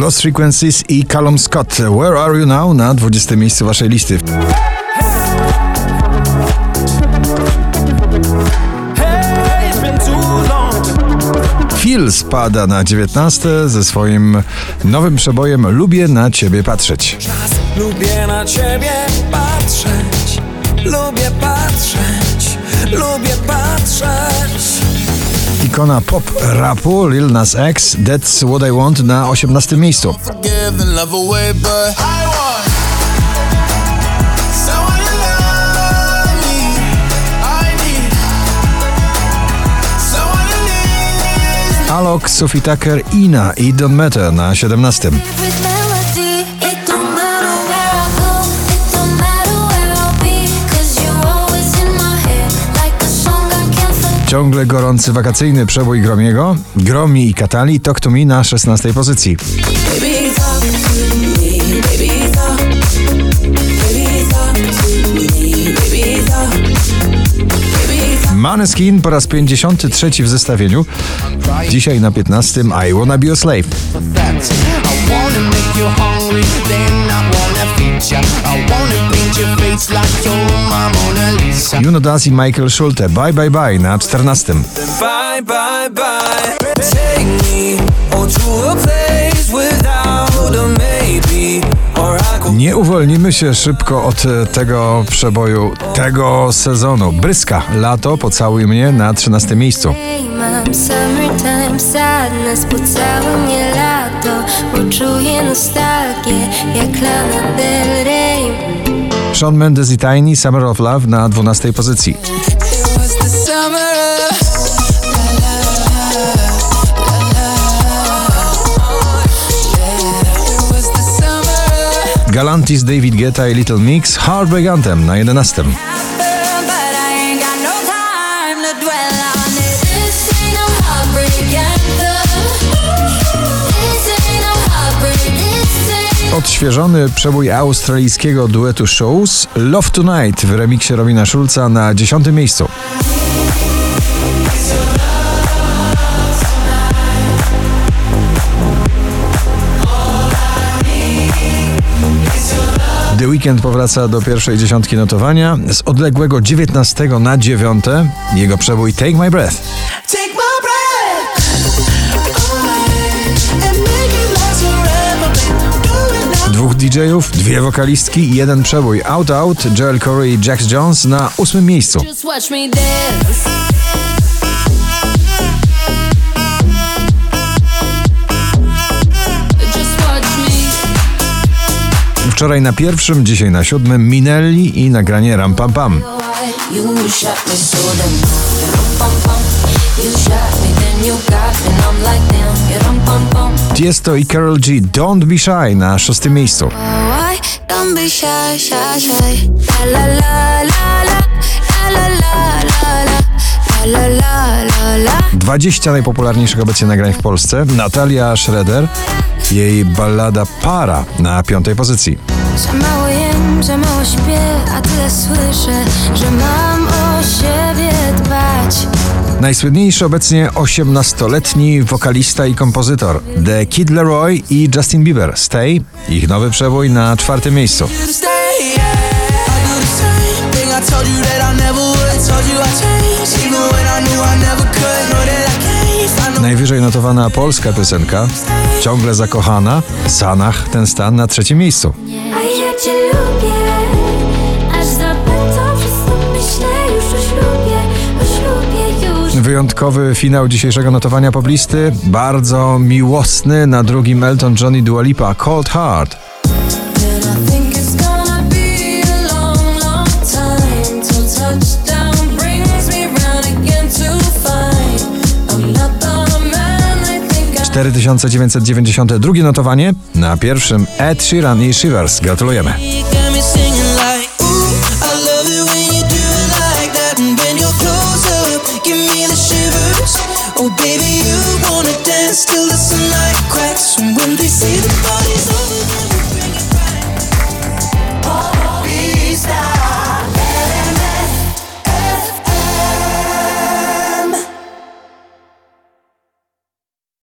Lost Frequencies i Callum Scott. Where are you now? Na 20 miejscu waszej listy. Phil spada na 19 ze swoim nowym przebojem Lubię na ciebie patrzeć. Lubię na ciebie patrzeć, lubię patrzeć, lubię patrzeć ikona pop-rapu Lil Nas X, That's What I Want na 18 miejscu. Alok, Sophie Tucker, Ina i Don Matter na 17. Ciągle gorący wakacyjny przebój Gromiego, Gromi i Katali, Talk to Me na 16 pozycji. Maneskin po raz 53 w zestawieniu. Dzisiaj na 15 I Wanna Be a Slave. I wanna make you hungry, then I wanna feed ya. I wanna paint Juno Daz i Michael Schulte. Bye Bye Bye na 14. Bye, bye, bye. Take me oh, to a place without a maybe. Or I could Nie uwolnimy się szybko od e, tego przeboju, tego sezonu. Bryska, lato, pocałuj mnie na 13 miejscu. Mam summertime sadness, pocałe mnie lato, poczuję nostalgię, jak Lana Del Rey. Shawn Mendes i Tiny, Summer of Love na 12 pozycji. Galantis, David Guetta i Little Mix, Heartbreak Anthem na 11. Odświeżony przebój australijskiego duetu Shows Love Tonight w remiksie Robina Schulza na 10 miejscu. The Weekend powraca do pierwszej dziesiątki notowania. Z odległego 19 na 9 jego przebój. Take my breath DJ-ów, dwie wokalistki i jeden przebój Out Out, Joel Corey i Jax Jones na ósmym miejscu. Wczoraj na pierwszym, dzisiaj na siódmym Minelli i nagranie Ram Pam Pam. You shot me then you got me, and I'm like damn. Yeah. Tiesto i Carol G. Don't Be Shy na szóstym miejscu. Dwadzieścia najpopularniejszych obecnie nagrań w Polsce. Natalia Schroeder, jej ballada Para na piątej pozycji. Za mało jem, za mało śpię, a tyle słyszę, że mam o siebie dbać. Najsłynniejszy obecnie 18-letni wokalista i kompozytor The Kid Leroy i Justin Bieber Stay, ich nowy przebój na czwartym miejscu. Najwyżej notowana polska piosenka, ciągle zakochana, Sanach ten stan na trzecim miejscu. A ja cię lubię. Wyjątkowy finał dzisiejszego notowania poblisty, bardzo miłosny, na drugim Elton John i Cold Heart. Cztery tysiące dziewięćset dziewięćdziesiąte drugie notowanie na pierwszym Ed Sheeran i Shivers. Gratulujemy.